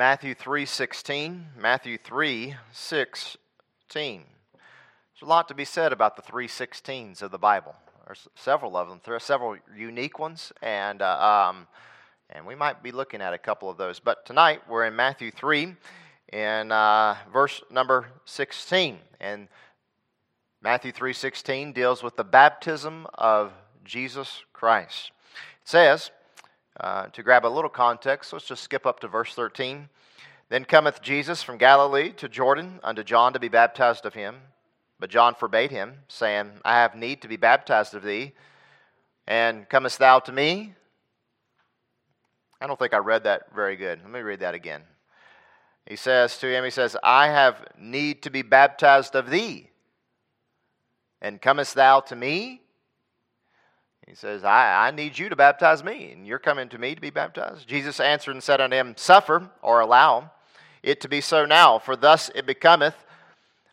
Matthew 3:16, Matthew 3:16. There's a lot to be said about the 316s of the Bible. There's several of them. There are several unique ones, and uh, um, and we might be looking at a couple of those. But tonight we're in Matthew 3, in uh, verse number 16, and Matthew 3:16 deals with the baptism of Jesus Christ. It says, uh, to grab a little context, let's just skip up to verse 13. Then cometh Jesus from Galilee to Jordan unto John to be baptized of him. But John forbade him, saying, I have need to be baptized of thee, and comest thou to me? I don't think I read that very good. Let me read that again. He says to him, He says, I have need to be baptized of thee, and comest thou to me? He says, I, I need you to baptize me, and you're coming to me to be baptized. Jesus answered and said unto him, Suffer or allow it to be so now, for thus it becometh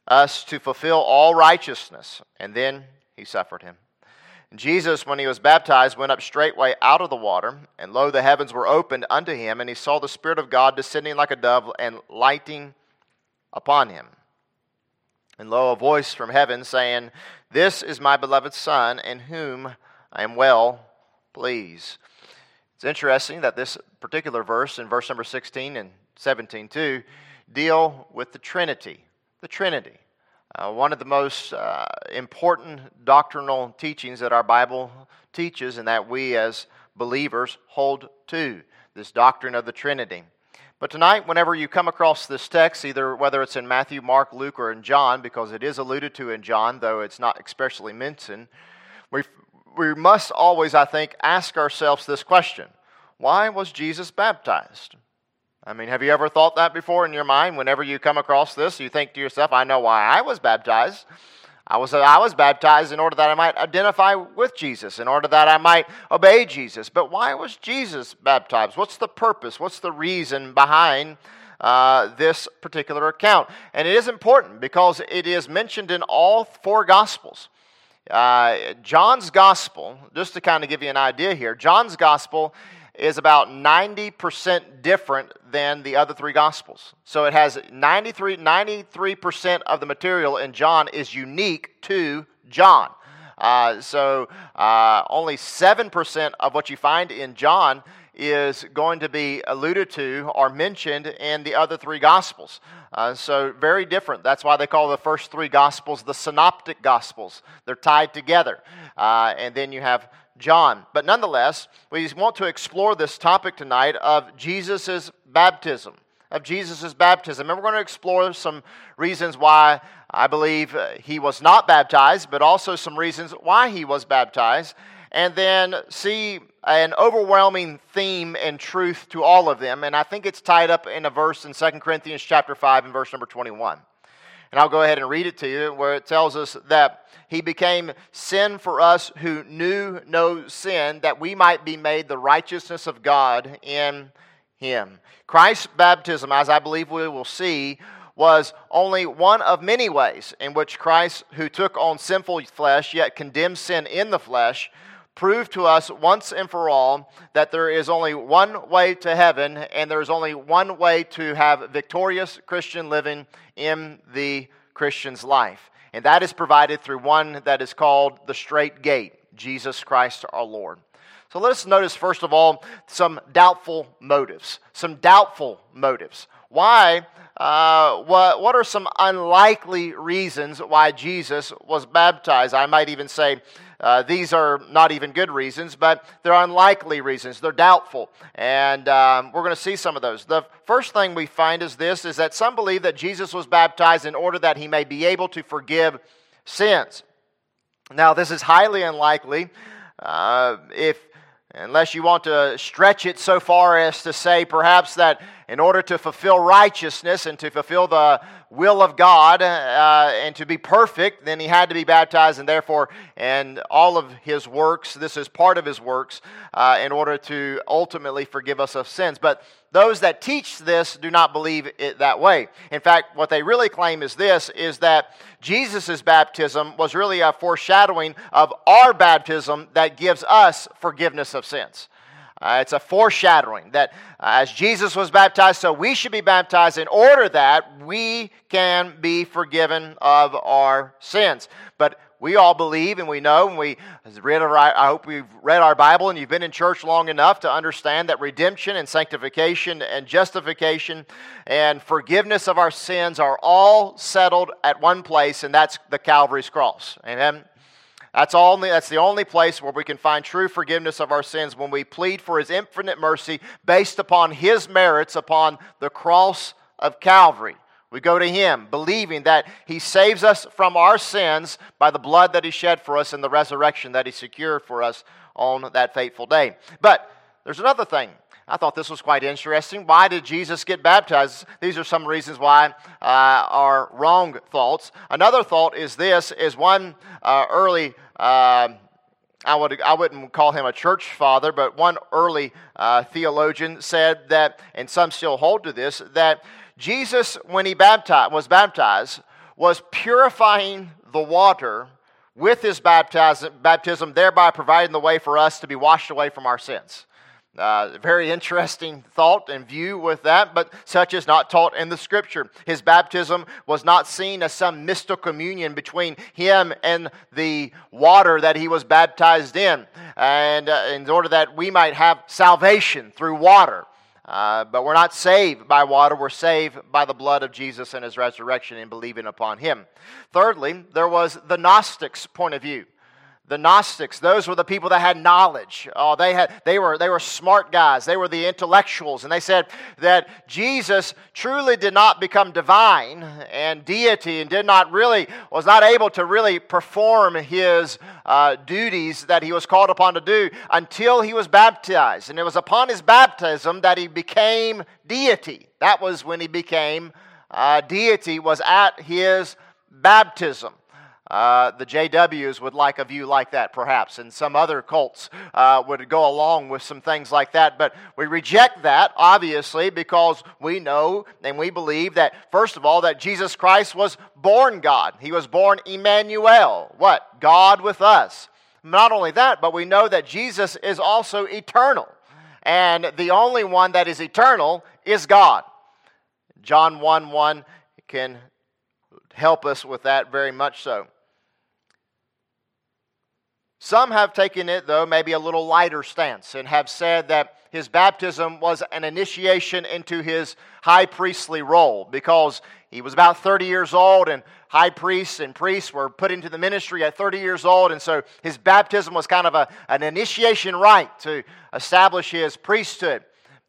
us to fulfill all righteousness. And then he suffered him. And Jesus, when he was baptized, went up straightway out of the water, and lo, the heavens were opened unto him, and he saw the Spirit of God descending like a dove and lighting upon him. And lo, a voice from heaven saying, This is my beloved Son, in whom I am well please. It's interesting that this particular verse, in verse number 16 and 17 too, deal with the Trinity. The Trinity. Uh, one of the most uh, important doctrinal teachings that our Bible teaches and that we as believers hold to this doctrine of the Trinity. But tonight, whenever you come across this text, either whether it's in Matthew, Mark, Luke, or in John, because it is alluded to in John, though it's not expressly mentioned, we, we must always, I think, ask ourselves this question Why was Jesus baptized? I mean, have you ever thought that before in your mind? Whenever you come across this, you think to yourself, I know why I was baptized. I was, I was baptized in order that I might identify with Jesus, in order that I might obey Jesus. But why was Jesus baptized? What's the purpose? What's the reason behind uh, this particular account? And it is important because it is mentioned in all four Gospels. Uh, John's Gospel, just to kind of give you an idea here, John's Gospel is about 90% different than the other three gospels. So it has 93, 93% of the material in John is unique to John. Uh, so uh, only 7% of what you find in John is going to be alluded to or mentioned in the other three gospels. Uh, so very different. That's why they call the first three gospels the synoptic gospels. They're tied together. Uh, and then you have John. But nonetheless, we want to explore this topic tonight of Jesus' baptism. Of Jesus' baptism. And we're going to explore some reasons why I believe he was not baptized, but also some reasons why he was baptized. And then see an overwhelming theme and truth to all of them. And I think it's tied up in a verse in 2 Corinthians chapter 5 and verse number 21. And I'll go ahead and read it to you where it tells us that he became sin for us who knew no sin, that we might be made the righteousness of God in him. Christ's baptism, as I believe we will see, was only one of many ways in which Christ, who took on sinful flesh, yet condemned sin in the flesh, proved to us once and for all that there is only one way to heaven and there is only one way to have victorious Christian living in the Christian's life. And that is provided through one that is called the straight gate, Jesus Christ our Lord. So let us notice, first of all, some doubtful motives. Some doubtful motives. Why? Uh, what, what are some unlikely reasons why Jesus was baptized? I might even say uh, these are not even good reasons, but they're unlikely reasons. They're doubtful. And um, we're going to see some of those. The first thing we find is this is that some believe that Jesus was baptized in order that he may be able to forgive sins. Now, this is highly unlikely. Uh, if unless you want to stretch it so far as to say perhaps that in order to fulfill righteousness and to fulfill the will of God uh, and to be perfect, then he had to be baptized, and therefore, and all of his works, this is part of his works, uh, in order to ultimately forgive us of sins. But those that teach this do not believe it that way. In fact, what they really claim is this is that Jesus' baptism was really a foreshadowing of our baptism that gives us forgiveness of sins. Uh, it's a foreshadowing that uh, as Jesus was baptized, so we should be baptized in order that we can be forgiven of our sins. But we all believe and we know, and we read our, I hope we've read our Bible and you've been in church long enough to understand that redemption and sanctification and justification and forgiveness of our sins are all settled at one place, and that's the Calvary's cross. Amen. That's, all, that's the only place where we can find true forgiveness of our sins when we plead for His infinite mercy based upon His merits upon the cross of Calvary. We go to Him believing that He saves us from our sins by the blood that He shed for us and the resurrection that He secured for us on that fateful day. But there's another thing. I thought this was quite interesting. Why did Jesus get baptized? These are some reasons why uh, are wrong thoughts. Another thought is this: is one uh, early. Uh, I, would, I wouldn't call him a church father, but one early uh, theologian said that, and some still hold to this, that Jesus, when he baptized, was baptized, was purifying the water with his baptism, thereby providing the way for us to be washed away from our sins. Uh, very interesting thought and view with that, but such is not taught in the scripture. His baptism was not seen as some mystical communion between him and the water that he was baptized in, and uh, in order that we might have salvation through water. Uh, but we're not saved by water, we're saved by the blood of Jesus and his resurrection and believing upon him. Thirdly, there was the Gnostics' point of view the Gnostics, those were the people that had knowledge. Oh, they, had, they, were, they were smart guys. They were the intellectuals. And they said that Jesus truly did not become divine and deity and did not really, was not able to really perform his uh, duties that he was called upon to do until he was baptized. And it was upon his baptism that he became deity. That was when he became uh, deity, was at his baptism. Uh, the JWs would like a view like that, perhaps, and some other cults uh, would go along with some things like that. But we reject that, obviously, because we know and we believe that, first of all, that Jesus Christ was born God. He was born Emmanuel. What? God with us. Not only that, but we know that Jesus is also eternal. And the only one that is eternal is God. John 1 1 can help us with that very much so. Some have taken it, though, maybe a little lighter stance and have said that his baptism was an initiation into his high priestly role because he was about 30 years old and high priests and priests were put into the ministry at 30 years old. And so his baptism was kind of a, an initiation rite to establish his priesthood.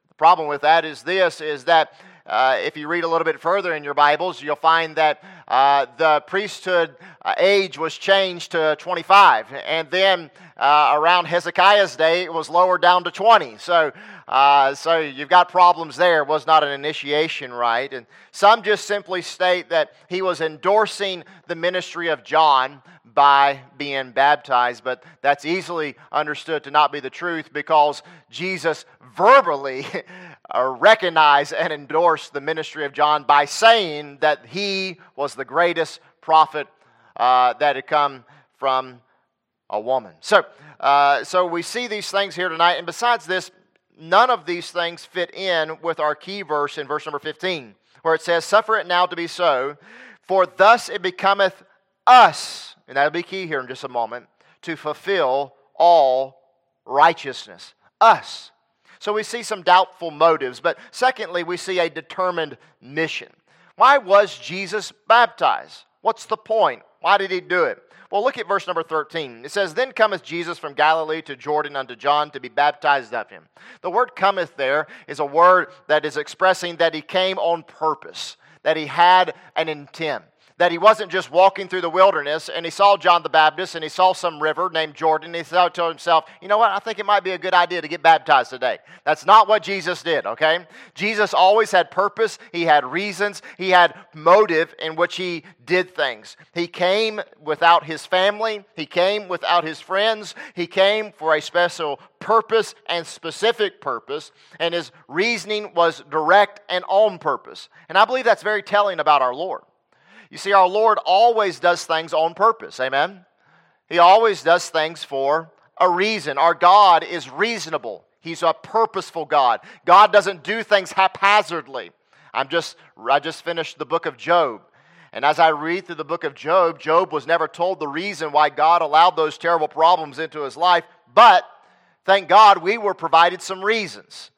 The problem with that is this is that uh, if you read a little bit further in your Bibles, you'll find that uh, the priesthood uh, age was changed to 25. And then uh, around Hezekiah's day, it was lowered down to 20. So, uh, so you've got problems there. It was not an initiation rite. And some just simply state that he was endorsing the ministry of John by being baptized, but that's easily understood to not be the truth because Jesus verbally uh, recognized and endorse the ministry of John by saying that he was the greatest prophet uh, that had come from a woman. So, uh, so we see these things here tonight, and besides this, none of these things fit in with our key verse in verse number 15, where it says, Suffer it now to be so, for thus it becometh us and that'll be key here in just a moment, to fulfill all righteousness. Us. So we see some doubtful motives, but secondly, we see a determined mission. Why was Jesus baptized? What's the point? Why did he do it? Well, look at verse number 13. It says, Then cometh Jesus from Galilee to Jordan unto John to be baptized of him. The word cometh there is a word that is expressing that he came on purpose, that he had an intent that he wasn't just walking through the wilderness and he saw John the Baptist and he saw some river named Jordan. And he thought to himself, you know what? I think it might be a good idea to get baptized today. That's not what Jesus did, okay? Jesus always had purpose, he had reasons, he had motive in which he did things. He came without his family, he came without his friends, he came for a special purpose and specific purpose, and his reasoning was direct and on purpose. And I believe that's very telling about our Lord. You see, our Lord always does things on purpose. Amen? He always does things for a reason. Our God is reasonable. He's a purposeful God. God doesn't do things haphazardly. I'm just, I just finished the book of Job. And as I read through the book of Job, Job was never told the reason why God allowed those terrible problems into his life, but thank God we were provided some reasons.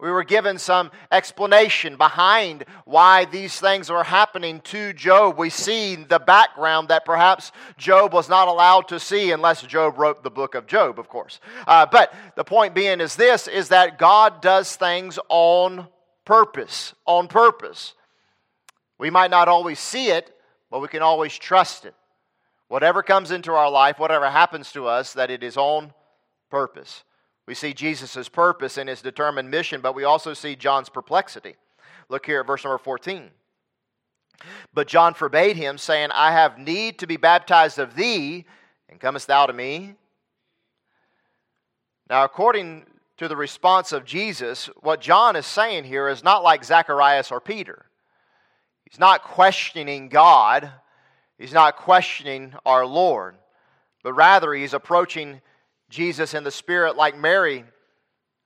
We were given some explanation behind why these things were happening to Job. We see the background that perhaps Job was not allowed to see unless Job wrote the book of Job, of course. Uh, but the point being is this is that God does things on purpose, on purpose. We might not always see it, but we can always trust it. Whatever comes into our life, whatever happens to us, that it is on purpose. We see Jesus' purpose in his determined mission, but we also see John's perplexity. Look here at verse number 14. But John forbade him, saying, I have need to be baptized of thee, and comest thou to me? Now, according to the response of Jesus, what John is saying here is not like Zacharias or Peter. He's not questioning God, he's not questioning our Lord, but rather he's approaching Jesus in the Spirit, like Mary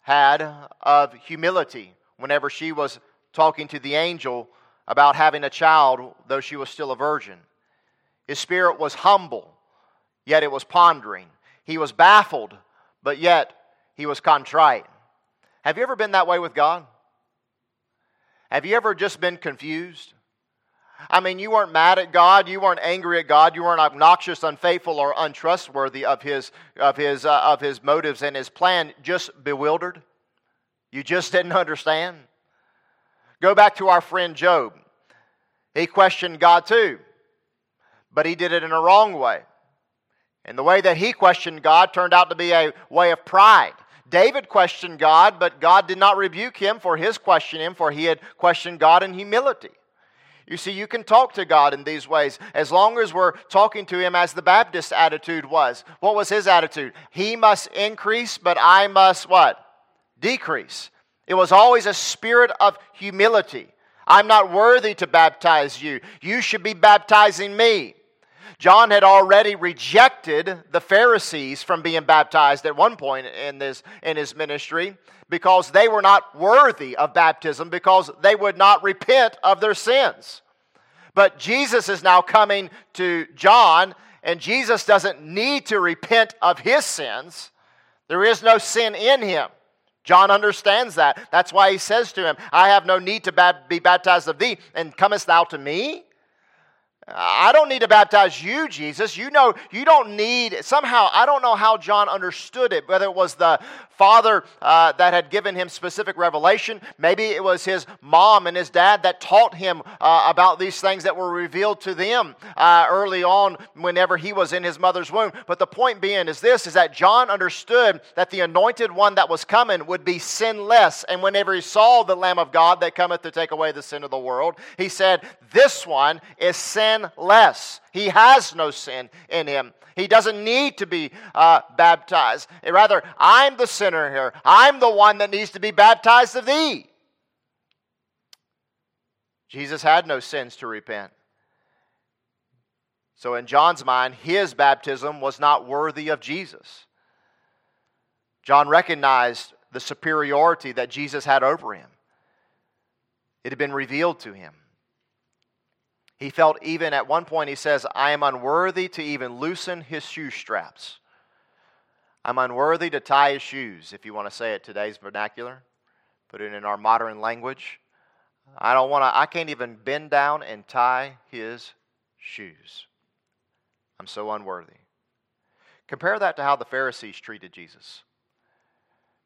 had of humility whenever she was talking to the angel about having a child, though she was still a virgin. His spirit was humble, yet it was pondering. He was baffled, but yet he was contrite. Have you ever been that way with God? Have you ever just been confused? I mean, you weren't mad at God, you weren't angry at God, you weren't obnoxious, unfaithful, or untrustworthy of His, of His, uh, of his motives and His plan, just bewildered. You just didn't understand. Go back to our friend Job. He questioned God too, but he did it in a wrong way. And the way that he questioned God turned out to be a way of pride. David questioned God, but God did not rebuke him for his questioning, for he had questioned God in humility. You see, you can talk to God in these ways as long as we're talking to Him as the Baptist attitude was. What was his attitude? He must increase, but I must what? Decrease. It was always a spirit of humility. I'm not worthy to baptize you. You should be baptizing me. John had already rejected the Pharisees from being baptized at one point in, this, in his ministry because they were not worthy of baptism because they would not repent of their sins. But Jesus is now coming to John, and Jesus doesn't need to repent of his sins. There is no sin in him. John understands that. That's why he says to him, I have no need to be baptized of thee, and comest thou to me? I don't need to baptize you, Jesus. You know, you don't need, somehow, I don't know how John understood it, whether it was the father uh, that had given him specific revelation, maybe it was his mom and his dad that taught him uh, about these things that were revealed to them uh, early on whenever he was in his mother's womb. But the point being is this is that John understood that the anointed one that was coming would be sinless. And whenever he saw the Lamb of God that cometh to take away the sin of the world, he said, This one is sin sinless. He has no sin in him. He doesn't need to be uh, baptized. Rather, I'm the sinner here. I'm the one that needs to be baptized of thee. Jesus had no sins to repent. So, in John's mind, his baptism was not worthy of Jesus. John recognized the superiority that Jesus had over him, it had been revealed to him. He felt even at one point, he says, I am unworthy to even loosen his shoe straps. I'm unworthy to tie his shoes, if you want to say it today's vernacular. Put it in our modern language. I don't want to, I can't even bend down and tie his shoes. I'm so unworthy. Compare that to how the Pharisees treated Jesus.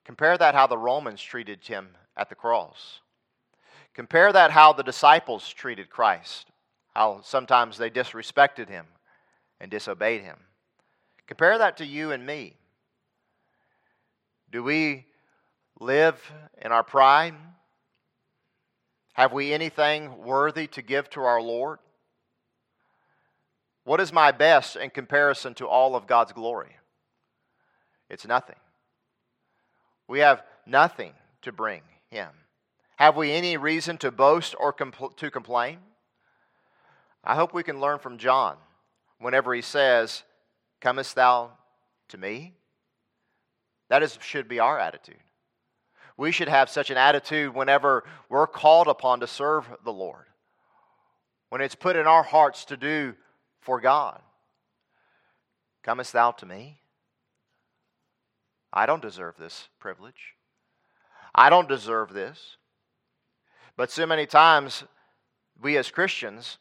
Compare that how the Romans treated him at the cross. Compare that how the disciples treated Christ how sometimes they disrespected him and disobeyed him. Compare that to you and me. Do we live in our pride? Have we anything worthy to give to our Lord? What is my best in comparison to all of God's glory? It's nothing. We have nothing to bring Him. Have we any reason to boast or compl- to complain? I hope we can learn from John whenever he says, Comest thou to me? That is, should be our attitude. We should have such an attitude whenever we're called upon to serve the Lord, when it's put in our hearts to do for God. Comest thou to me? I don't deserve this privilege. I don't deserve this. But so many times, we as Christians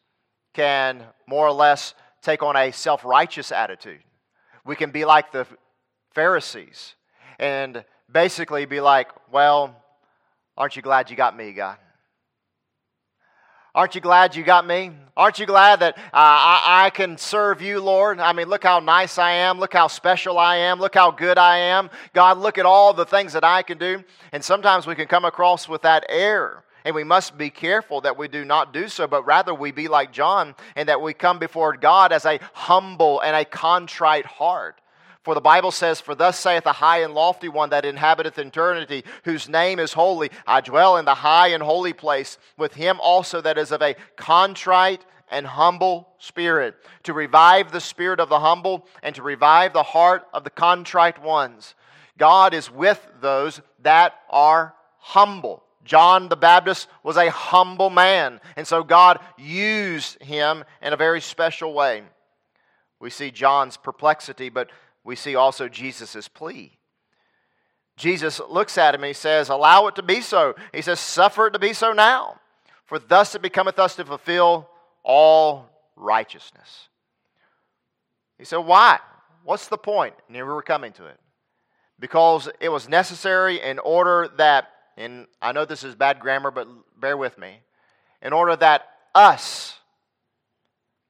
can more or less take on a self righteous attitude. We can be like the Pharisees and basically be like, Well, aren't you glad you got me, God? Aren't you glad you got me? Aren't you glad that uh, I, I, can serve you, Lord? I mean, look how nice I am. Look how special I am. Look how good I am. God, look at all the things that I can do. And sometimes we can come across with that error. And we must be careful that we do not do so, but rather we be like John and that we come before God as a humble and a contrite heart. For the Bible says, For thus saith the high and lofty one that inhabiteth eternity, whose name is holy. I dwell in the high and holy place with him also that is of a contrite and humble spirit, to revive the spirit of the humble and to revive the heart of the contrite ones. God is with those that are humble. John the Baptist was a humble man, and so God used him in a very special way. We see John's perplexity, but we see also Jesus' plea. Jesus looks at him and he says, Allow it to be so. He says, Suffer it to be so now, for thus it becometh us to fulfill all righteousness. He said, Why? What's the point? And here we're coming to it. Because it was necessary in order that, and I know this is bad grammar, but bear with me, in order that us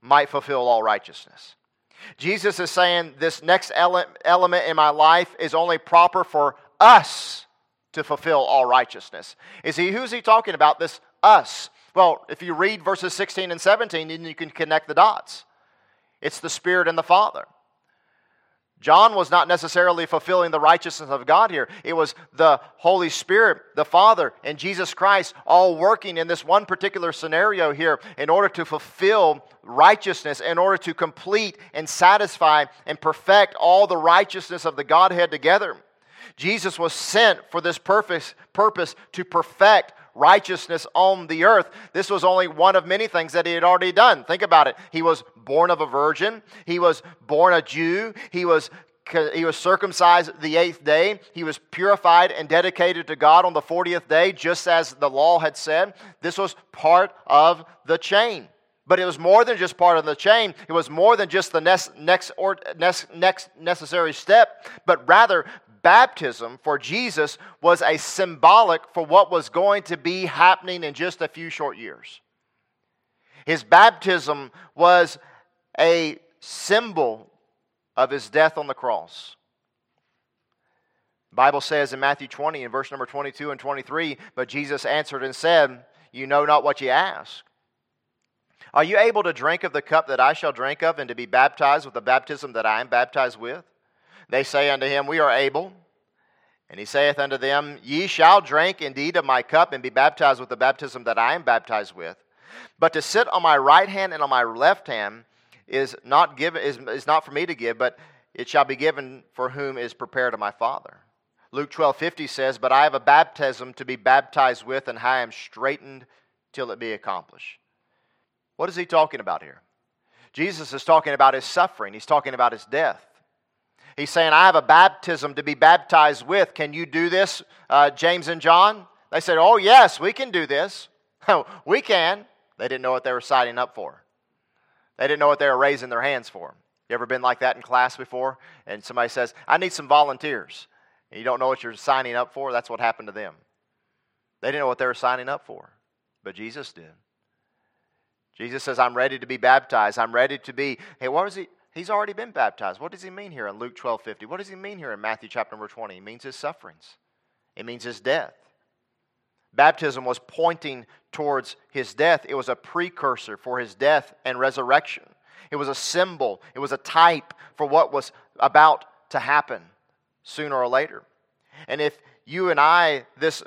might fulfill all righteousness. Jesus is saying this next element in my life is only proper for us to fulfill all righteousness. Is he who's he talking about? This us. Well, if you read verses 16 and 17, then you can connect the dots. It's the Spirit and the Father. John was not necessarily fulfilling the righteousness of God here. It was the Holy Spirit, the Father, and Jesus Christ all working in this one particular scenario here in order to fulfill righteousness, in order to complete and satisfy and perfect all the righteousness of the Godhead together. Jesus was sent for this purpose, purpose to perfect righteousness on the earth. This was only one of many things that he had already done. Think about it. He was born of a virgin, he was born a Jew, he was he was circumcised the eighth day. He was purified and dedicated to God on the 40th day, just as the law had said. This was part of the chain. But it was more than just part of the chain. It was more than just the next, next, or, next, next necessary step, but rather baptism for Jesus was a symbolic for what was going to be happening in just a few short years. His baptism was a symbol of his death on the cross. The Bible says in Matthew 20, in verse number 22 and 23, but Jesus answered and said, You know not what ye ask. Are you able to drink of the cup that I shall drink of, and to be baptized with the baptism that I am baptized with? They say unto him, We are able. And he saith unto them, Ye shall drink indeed of my cup, and be baptized with the baptism that I am baptized with. But to sit on my right hand and on my left hand is not given is, is not for me to give, but it shall be given for whom is prepared of my Father. Luke twelve fifty says, But I have a baptism to be baptized with, and I am straitened till it be accomplished. What is he talking about here? Jesus is talking about his suffering, he's talking about his death. He's saying, I have a baptism to be baptized with. Can you do this, uh, James and John? They said, Oh, yes, we can do this. we can. They didn't know what they were signing up for, they didn't know what they were raising their hands for. You ever been like that in class before? And somebody says, I need some volunteers. And you don't know what you're signing up for? That's what happened to them. They didn't know what they were signing up for, but Jesus did. Jesus says, I'm ready to be baptized. I'm ready to be. Hey, what was he? He's already been baptized. What does he mean here in Luke 12 50? What does he mean here in Matthew chapter number 20? He means his sufferings, it means his death. Baptism was pointing towards his death, it was a precursor for his death and resurrection. It was a symbol, it was a type for what was about to happen sooner or later. And if you and I this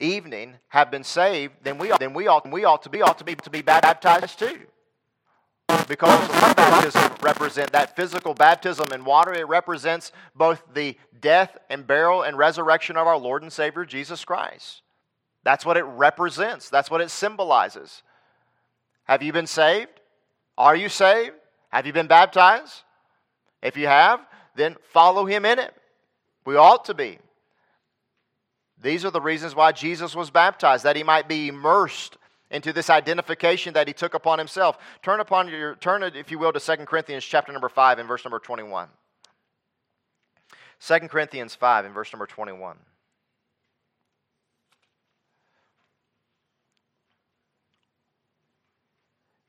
evening have been saved, then we ought, then we ought, we ought to be ought to be to be baptized too. Because baptism represent that physical baptism in water, it represents both the death and burial and resurrection of our Lord and Savior Jesus Christ. That's what it represents. That's what it symbolizes. Have you been saved? Are you saved? Have you been baptized? If you have, then follow him in it. We ought to be. These are the reasons why Jesus was baptized, that he might be immersed into this identification that he took upon himself. Turn upon your turn it, if you will, to 2 Corinthians chapter number 5 and verse number 21. 2 Corinthians 5 and verse number 21.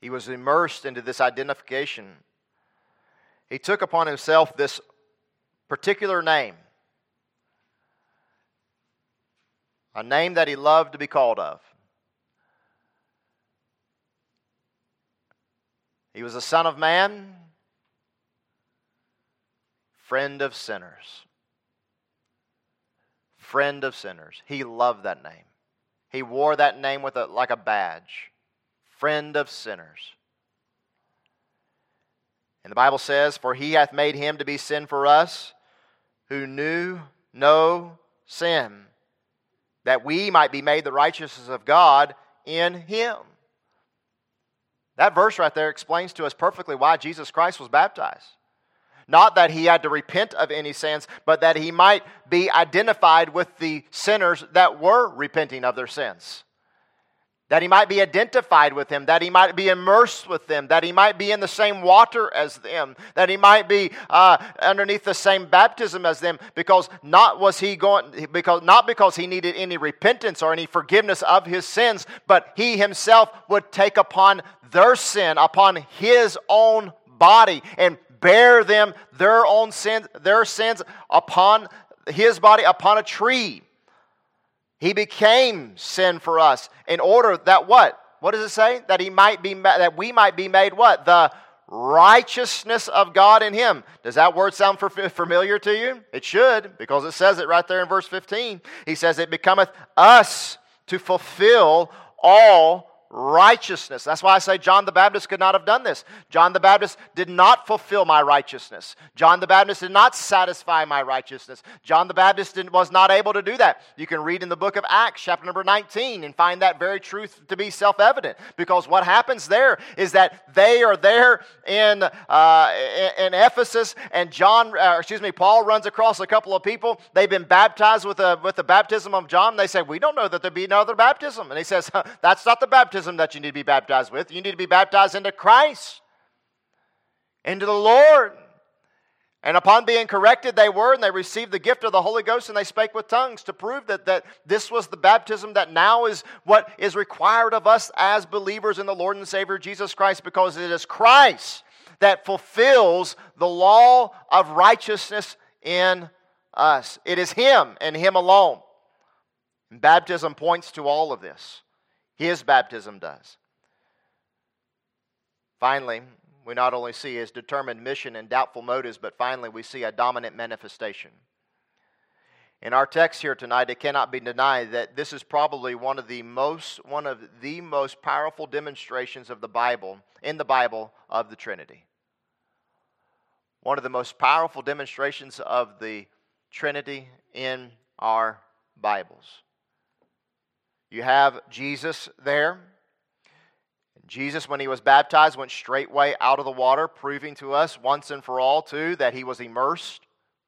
He was immersed into this identification. He took upon himself this particular name, a name that he loved to be called of. He was a son of man, friend of sinners. Friend of sinners. He loved that name. He wore that name with a, like a badge. Friend of sinners. And the Bible says, For he hath made him to be sin for us who knew no sin, that we might be made the righteousness of God in him. That verse right there explains to us perfectly why Jesus Christ was baptized. Not that he had to repent of any sins, but that he might be identified with the sinners that were repenting of their sins that he might be identified with them, that he might be immersed with them, that he might be in the same water as them, that he might be uh, underneath the same baptism as them, because not was he going because not because he needed any repentance or any forgiveness of his sins, but he himself would take upon their sin upon his own body and bear them their own sins, their sins upon his body upon a tree. He became sin for us in order that what? What does it say? That he might be that we might be made what? The righteousness of God in him. Does that word sound familiar to you? It should, because it says it right there in verse 15. He says, It becometh us to fulfill all righteousness. That's why I say John the Baptist could not have done this. John the Baptist did not fulfill my righteousness. John the Baptist did not satisfy my righteousness. John the Baptist was not able to do that. You can read in the book of Acts, chapter number 19, and find that very truth to be self evident. Because what happens there is that they are there in, uh, in Ephesus, and John, uh, excuse me, Paul runs across a couple of people. They've been baptized with, a, with the baptism of John. They say, We don't know that there be another baptism. And he says, That's not the baptism baptism that you need to be baptized with. You need to be baptized into Christ, into the Lord. And upon being corrected, they were, and they received the gift of the Holy Ghost, and they spake with tongues to prove that, that this was the baptism that now is what is required of us as believers in the Lord and Savior Jesus Christ, because it is Christ that fulfills the law of righteousness in us. It is Him and Him alone. And baptism points to all of this. His baptism does. Finally, we not only see his determined mission and doubtful motives, but finally we see a dominant manifestation. In our text here tonight, it cannot be denied that this is probably one of the most one of the most powerful demonstrations of the Bible in the Bible of the Trinity. One of the most powerful demonstrations of the Trinity in our Bibles. You have Jesus there. Jesus, when he was baptized, went straightway out of the water, proving to us once and for all, too, that he was immersed,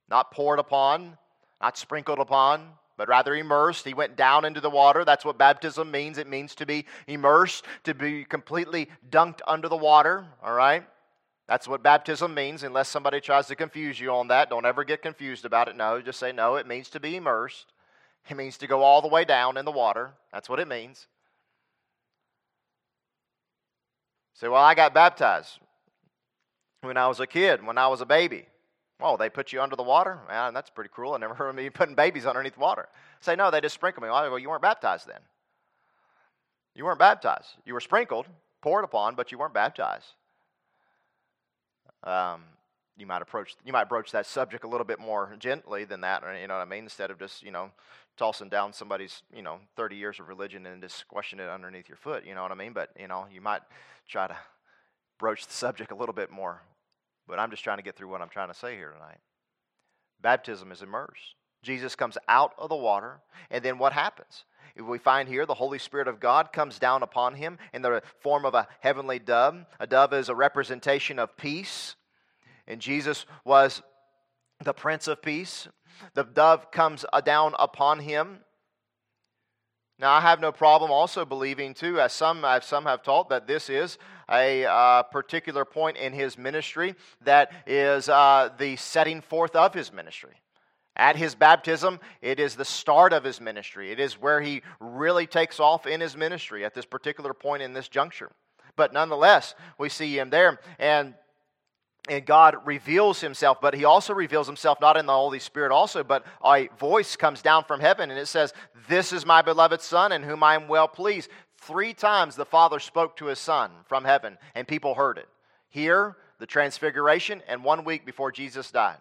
not poured upon, not sprinkled upon, but rather immersed. He went down into the water. That's what baptism means. It means to be immersed, to be completely dunked under the water, all right? That's what baptism means, unless somebody tries to confuse you on that. Don't ever get confused about it. No, just say, no, it means to be immersed. It means to go all the way down in the water. That's what it means. Say, well, I got baptized when I was a kid, when I was a baby. Oh, they put you under the water? Man, that's pretty cruel. I never heard of me putting babies underneath water. Say, no, they just sprinkled me. Well, you weren't baptized then. You weren't baptized. You were sprinkled, poured upon, but you weren't baptized. Um, you might approach you might broach that subject a little bit more gently than that you know what i mean instead of just you know tossing down somebody's you know 30 years of religion and just squashing it underneath your foot you know what i mean but you know you might try to broach the subject a little bit more, but I'm just trying to get through what I'm trying to say here tonight. Baptism is immersed. Jesus comes out of the water, and then what happens? We find here the Holy Spirit of God comes down upon him in the form of a heavenly dove. A dove is a representation of peace, and Jesus was the Prince of Peace. The dove comes down upon him. Now, I have no problem also believing, too, as some, as some have taught, that this is a uh, particular point in his ministry that is uh, the setting forth of his ministry. At his baptism, it is the start of his ministry. It is where he really takes off in his ministry at this particular point in this juncture. But nonetheless, we see him there. And and God reveals himself, but he also reveals himself not in the Holy Spirit, also, but a voice comes down from heaven and it says, This is my beloved Son in whom I am well pleased. Three times the Father spoke to his Son from heaven, and people heard it. Here, the Transfiguration, and one week before Jesus died.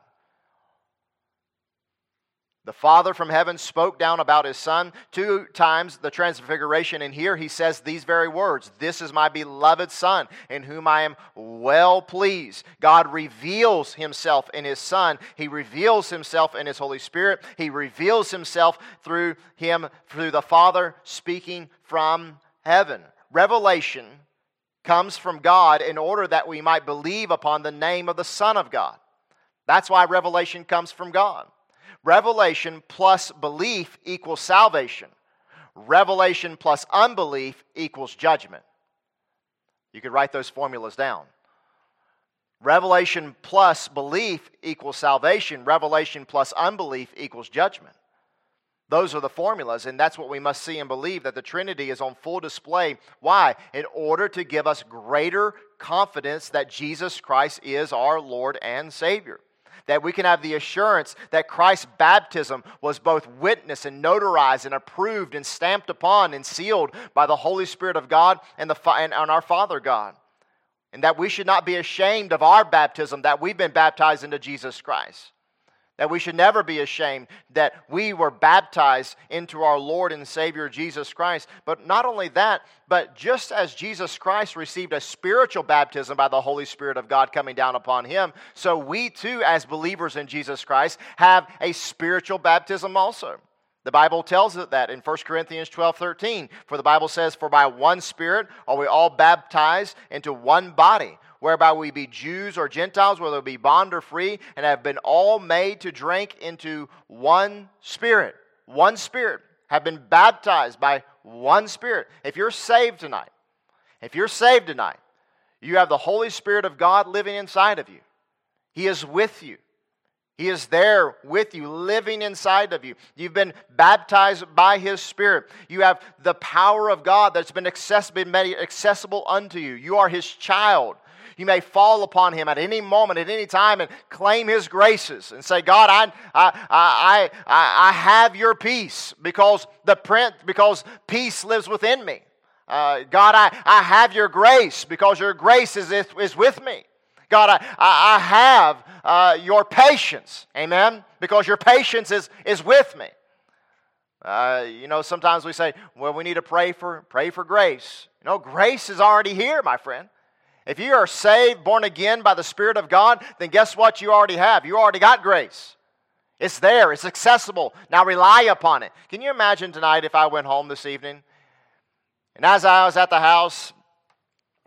The Father from heaven spoke down about his Son two times, the transfiguration, and here he says these very words This is my beloved Son, in whom I am well pleased. God reveals himself in his Son, he reveals himself in his Holy Spirit, he reveals himself through him, through the Father speaking from heaven. Revelation comes from God in order that we might believe upon the name of the Son of God. That's why revelation comes from God. Revelation plus belief equals salvation. Revelation plus unbelief equals judgment. You could write those formulas down. Revelation plus belief equals salvation. Revelation plus unbelief equals judgment. Those are the formulas, and that's what we must see and believe that the Trinity is on full display. Why? In order to give us greater confidence that Jesus Christ is our Lord and Savior that we can have the assurance that Christ's baptism was both witnessed and notarized and approved and stamped upon and sealed by the Holy Spirit of God and, the, and, and our Father God. And that we should not be ashamed of our baptism, that we've been baptized into Jesus Christ. That we should never be ashamed that we were baptized into our Lord and Savior Jesus Christ. But not only that, but just as Jesus Christ received a spiritual baptism by the Holy Spirit of God coming down upon him, so we too, as believers in Jesus Christ, have a spiritual baptism also. The Bible tells us that in 1 Corinthians 12 13. For the Bible says, For by one Spirit are we all baptized into one body whereby we be Jews or Gentiles, whether we be bond or free, and have been all made to drink into one Spirit. One Spirit. Have been baptized by one Spirit. If you're saved tonight, if you're saved tonight, you have the Holy Spirit of God living inside of you. He is with you. He is there with you, living inside of you. You've been baptized by His Spirit. You have the power of God that's been accessible unto you. You are His child. You may fall upon him at any moment, at any time, and claim his graces and say, God, I, I, I, I, have your peace because the print, because peace lives within me. Uh, God, I, I have your grace because your grace is, is with me. God, I, I have uh, your patience. Amen? Because your patience is, is with me. Uh, you know, sometimes we say, well, we need to pray for, pray for grace. You know, grace is already here, my friend. If you are saved, born again by the Spirit of God, then guess what you already have? You already got grace. It's there, it's accessible. Now rely upon it. Can you imagine tonight if I went home this evening? And as I was at the house,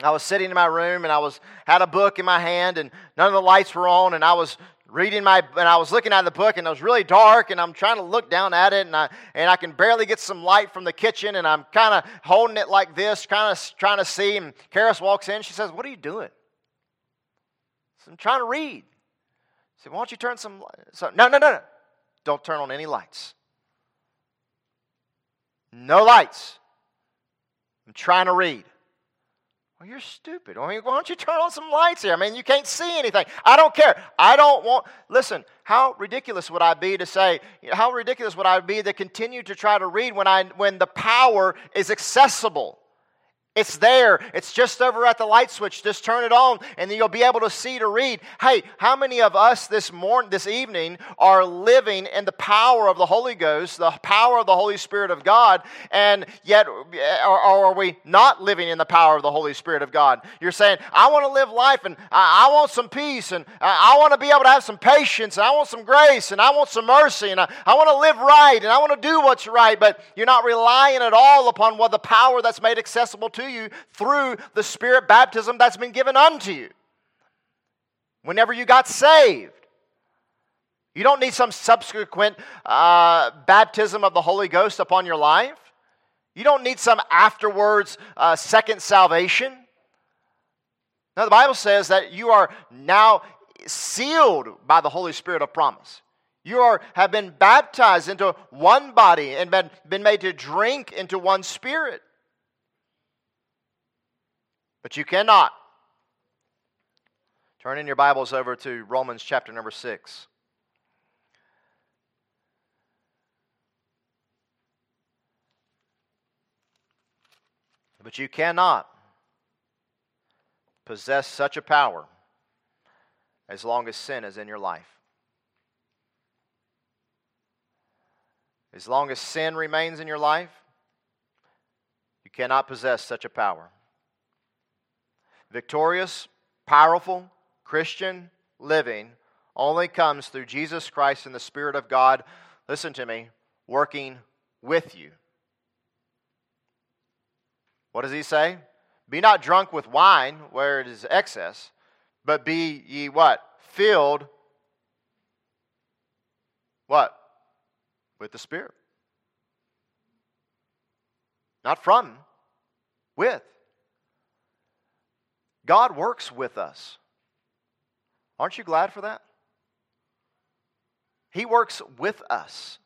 I was sitting in my room and I was had a book in my hand and none of the lights were on and I was reading my and I was looking at the book and it was really dark and I'm trying to look down at it and I and I can barely get some light from the kitchen and I'm kind of holding it like this, kind of trying to see. And Karis walks in. She says, "What are you doing?" I'm trying to read. I said, "Why don't you turn some?" So, no, no, no, no! Don't turn on any lights. No lights. I'm trying to read. Well, you're stupid. I mean, why don't you turn on some lights here? I mean, you can't see anything. I don't care. I don't want. Listen, how ridiculous would I be to say? How ridiculous would I be to continue to try to read when I when the power is accessible? It's there. It's just over at the light switch. Just turn it on and you'll be able to see to read. Hey, how many of us this morning this evening are living in the power of the Holy Ghost, the power of the Holy Spirit of God, and yet eh, or, or are we not living in the power of the Holy Spirit of God? You're saying, I want to live life and I, want some peace and I, I, want to be able to have some patience and I want some grace and I want some mercy and I, I want to live right and I want to do what's right, but you're not relying at all upon what the power that's made accessible to you through the Spirit baptism that's been given unto you. Whenever you got saved, you don't need some subsequent uh, baptism of the Holy Ghost upon your life. You don't need some afterwards uh, second salvation. Now, the Bible says that you are now sealed by the Holy Spirit of promise. You are, have been baptized into one body and been, been made to drink into one spirit. But you cannot. Turn in your Bibles over to Romans chapter number 6. But you cannot possess such a power as long as sin is in your life. As long as sin remains in your life, you cannot possess such a power victorious, powerful, Christian living only comes through Jesus Christ and the Spirit of God, listen to me, working with you. What does he say? Be not drunk with wine where it is excess, but be ye what? Filled what? With the Spirit. Not from, with. God works with us. Aren't you glad for that? He works with us.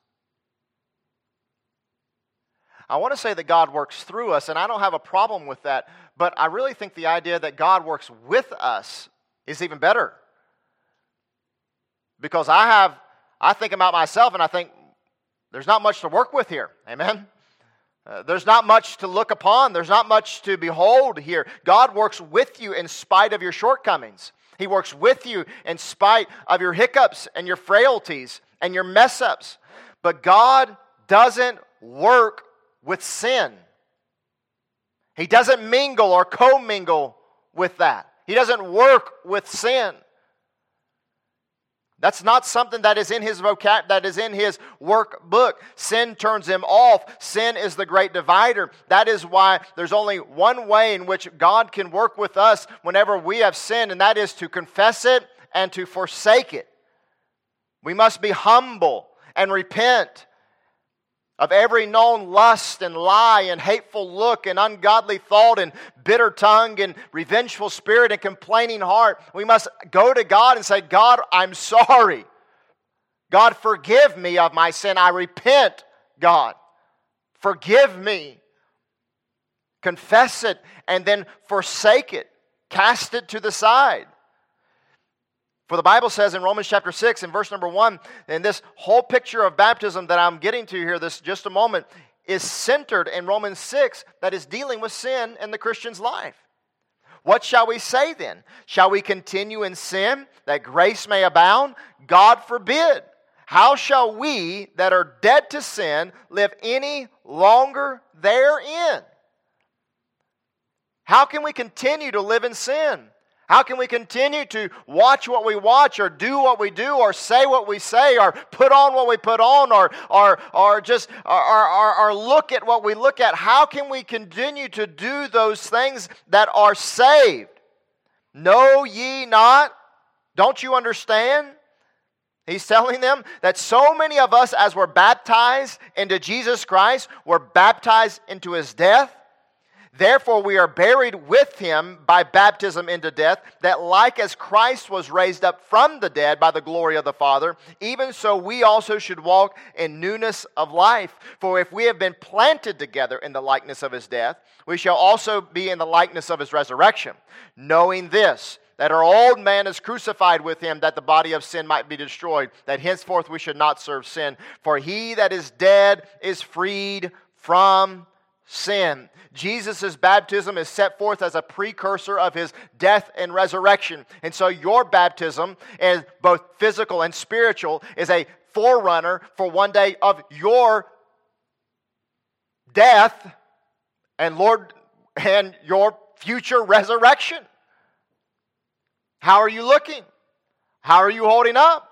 I want to say that God works through us, and I don't have a problem with that, but I really think the idea that God works with us is even better. Because I have, I think about myself and I think there's not much to work with here. Amen? Uh, there's not much to look upon. There's not much to behold here. God works with you in spite of your shortcomings. He works with you in spite of your hiccups and your frailties and your mess ups. But God doesn't work with sin. He doesn't mingle or commingle with that. He doesn't work with sin. That's not something that is in his vocab that is in his workbook. Sin turns him off. Sin is the great divider. That is why there's only one way in which God can work with us whenever we have sinned, and that is to confess it and to forsake it. We must be humble and repent of every known lust and lie and hateful look and ungodly thought and bitter tongue and revengeful spirit and complaining heart. We must go to God and say, God, I'm sorry. God, forgive me of my sin. I repent, God. Forgive me. Confess it and then forsake it. Cast it to the side. For the Bible says in Romans chapter 6 in verse number 1, and this whole picture of baptism that I'm getting to here this just a moment is centered in Romans 6 that is dealing with sin in the Christian's life. What shall we say then? Shall we continue in sin that grace may abound? God forbid. How shall we that are dead to sin live any longer therein? How can we continue to live in sin? How can we continue to watch what we watch or do what we do or say what we say or put on what we put on or, or, or just or, or, or look at what we look at? How can we continue to do those things that are saved? Know ye not? Don't you understand? He's telling them that so many of us, as we're baptized into Jesus Christ, were baptized into his death. Therefore, we are buried with him by baptism into death, that like as Christ was raised up from the dead by the glory of the Father, even so we also should walk in newness of life. For if we have been planted together in the likeness of his death, we shall also be in the likeness of his resurrection, knowing this that our old man is crucified with him, that the body of sin might be destroyed, that henceforth we should not serve sin. For he that is dead is freed from sin. Jesus' baptism is set forth as a precursor of his death and resurrection. And so your baptism, is both physical and spiritual, is a forerunner for one day of your death and Lord and your future resurrection. How are you looking? How are you holding up?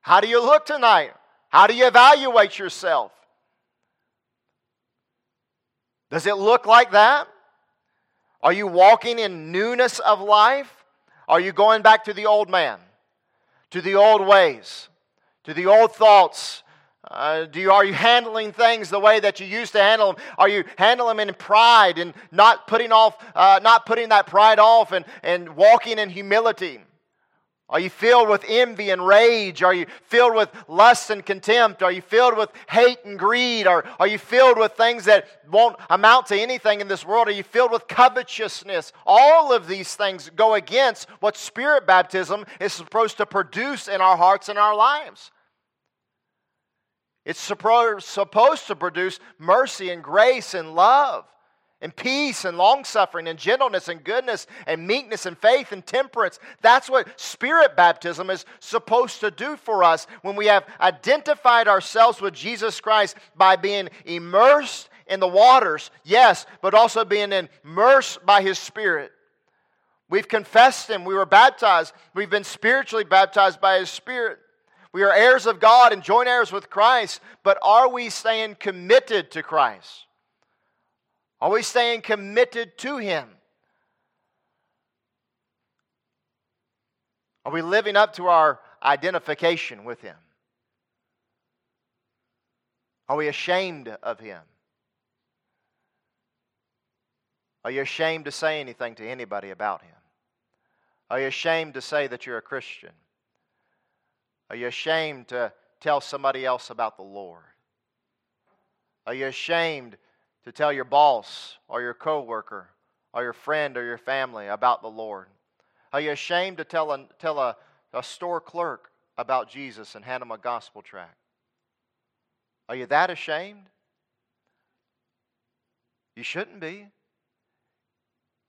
How do you look tonight? How do you evaluate yourself? Does it look like that? Are you walking in newness of life? Are you going back to the old man, to the old ways, to the old thoughts? Uh, do you, are you handling things the way that you used to handle them? Are you handling them in pride and not putting off, uh, not putting that pride off and, and walking in humility? Are you filled with envy and rage? Are you filled with lust and contempt? Are you filled with hate and greed? Or are you filled with things that won't amount to anything in this world? Are you filled with covetousness? All of these things go against what spirit baptism is supposed to produce in our hearts and our lives. It's supposed to produce mercy and grace and love and peace and long suffering and gentleness and goodness and meekness and faith and temperance. That's what spirit baptism is supposed to do for us when we have identified ourselves with Jesus Christ by being immersed in the waters, yes, but also being immersed by His Spirit. We've confessed Him, we were baptized, we've been spiritually baptized by His Spirit. We are heirs of God and joint heirs with Christ, but are we staying committed to Christ? Are we staying committed to Him? Are we living up to our identification with Him? Are we ashamed of Him? Are you ashamed to say anything to anybody about Him? Are you ashamed to say that you're a Christian? Are you ashamed to tell somebody else about the Lord? Are you ashamed to tell your boss or your coworker or your friend or your family about the Lord? Are you ashamed to tell a, tell a, a store clerk about Jesus and hand him a gospel tract? Are you that ashamed? You shouldn't be.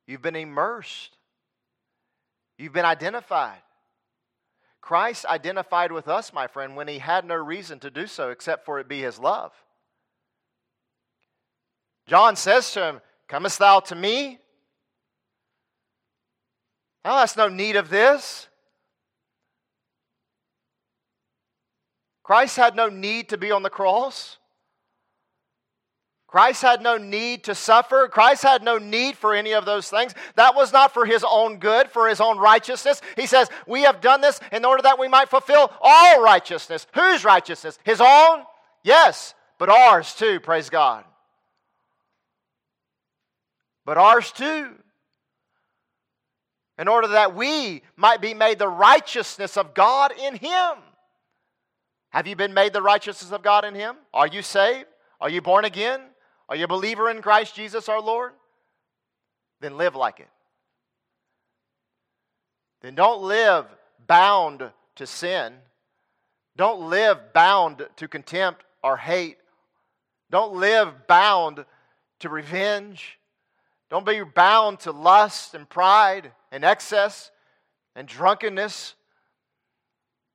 You've been immersed. You've been identified. Christ identified with us, my friend, when he had no reason to do so except for it be his love. John says to him, Comest thou to me? Thou hast no need of this. Christ had no need to be on the cross. Christ had no need to suffer. Christ had no need for any of those things. That was not for his own good, for his own righteousness. He says, We have done this in order that we might fulfill all righteousness. Whose righteousness? His own? Yes, but ours too, praise God but ours too. In order that we might be made the righteousness of God in Him. Have you been made the righteousness of God in Him? Are you saved? Are you born again? Are you a believer in Christ Jesus our Lord? Then live like it. Then don't live bound to sin. Don't live bound to contempt or hate. Don't live bound to revenge. Don't be bound to lust and pride and excess and drunkenness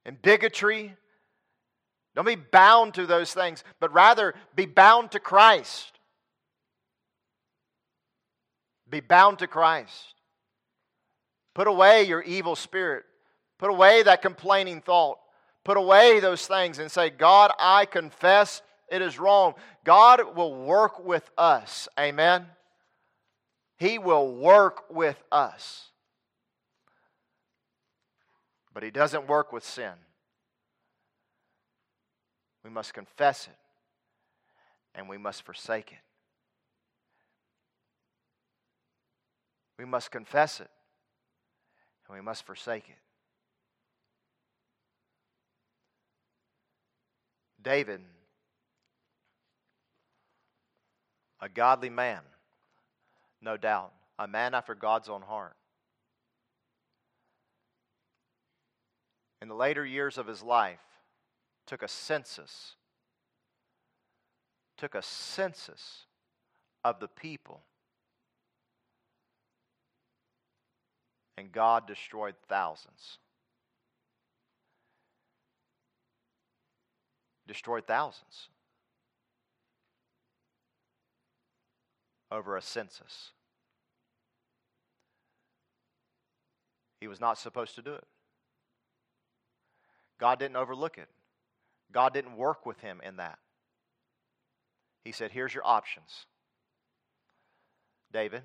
and bigotry. Don't be bound to those things, but rather be bound to Christ. Be bound to Christ. Put away your evil spirit. Put away that complaining thought. Put away those things and say, God, I confess it is wrong. God will work with us. Amen. He will work with us. But He doesn't work with sin. We must confess it and we must forsake it. We must confess it and we must forsake it. David, a godly man, no doubt. A man after God's own heart. In the later years of his life, took a census, took a census of the people. And God destroyed thousands. Destroyed thousands over a census. He was not supposed to do it. God didn't overlook it. God didn't work with him in that. He said, Here's your options. David,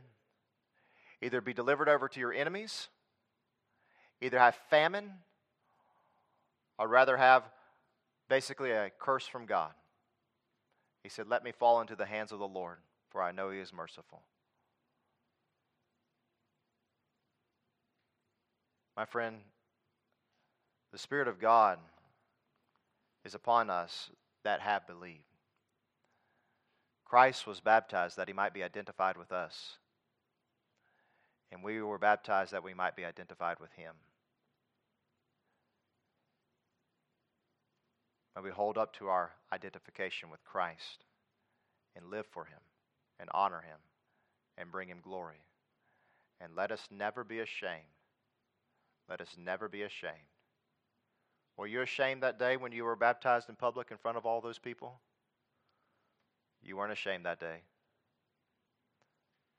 either be delivered over to your enemies, either have famine, or rather have basically a curse from God. He said, Let me fall into the hands of the Lord, for I know he is merciful. My friend, the Spirit of God is upon us that have believed. Christ was baptized that he might be identified with us, and we were baptized that we might be identified with him. May we hold up to our identification with Christ and live for him and honor him and bring him glory. And let us never be ashamed let us never be ashamed. Were you ashamed that day when you were baptized in public in front of all those people? You weren't ashamed that day,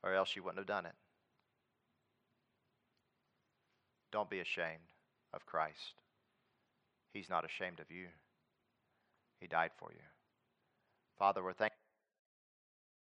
or else you wouldn't have done it. Don't be ashamed of Christ. He's not ashamed of you, He died for you. Father, we're thankful.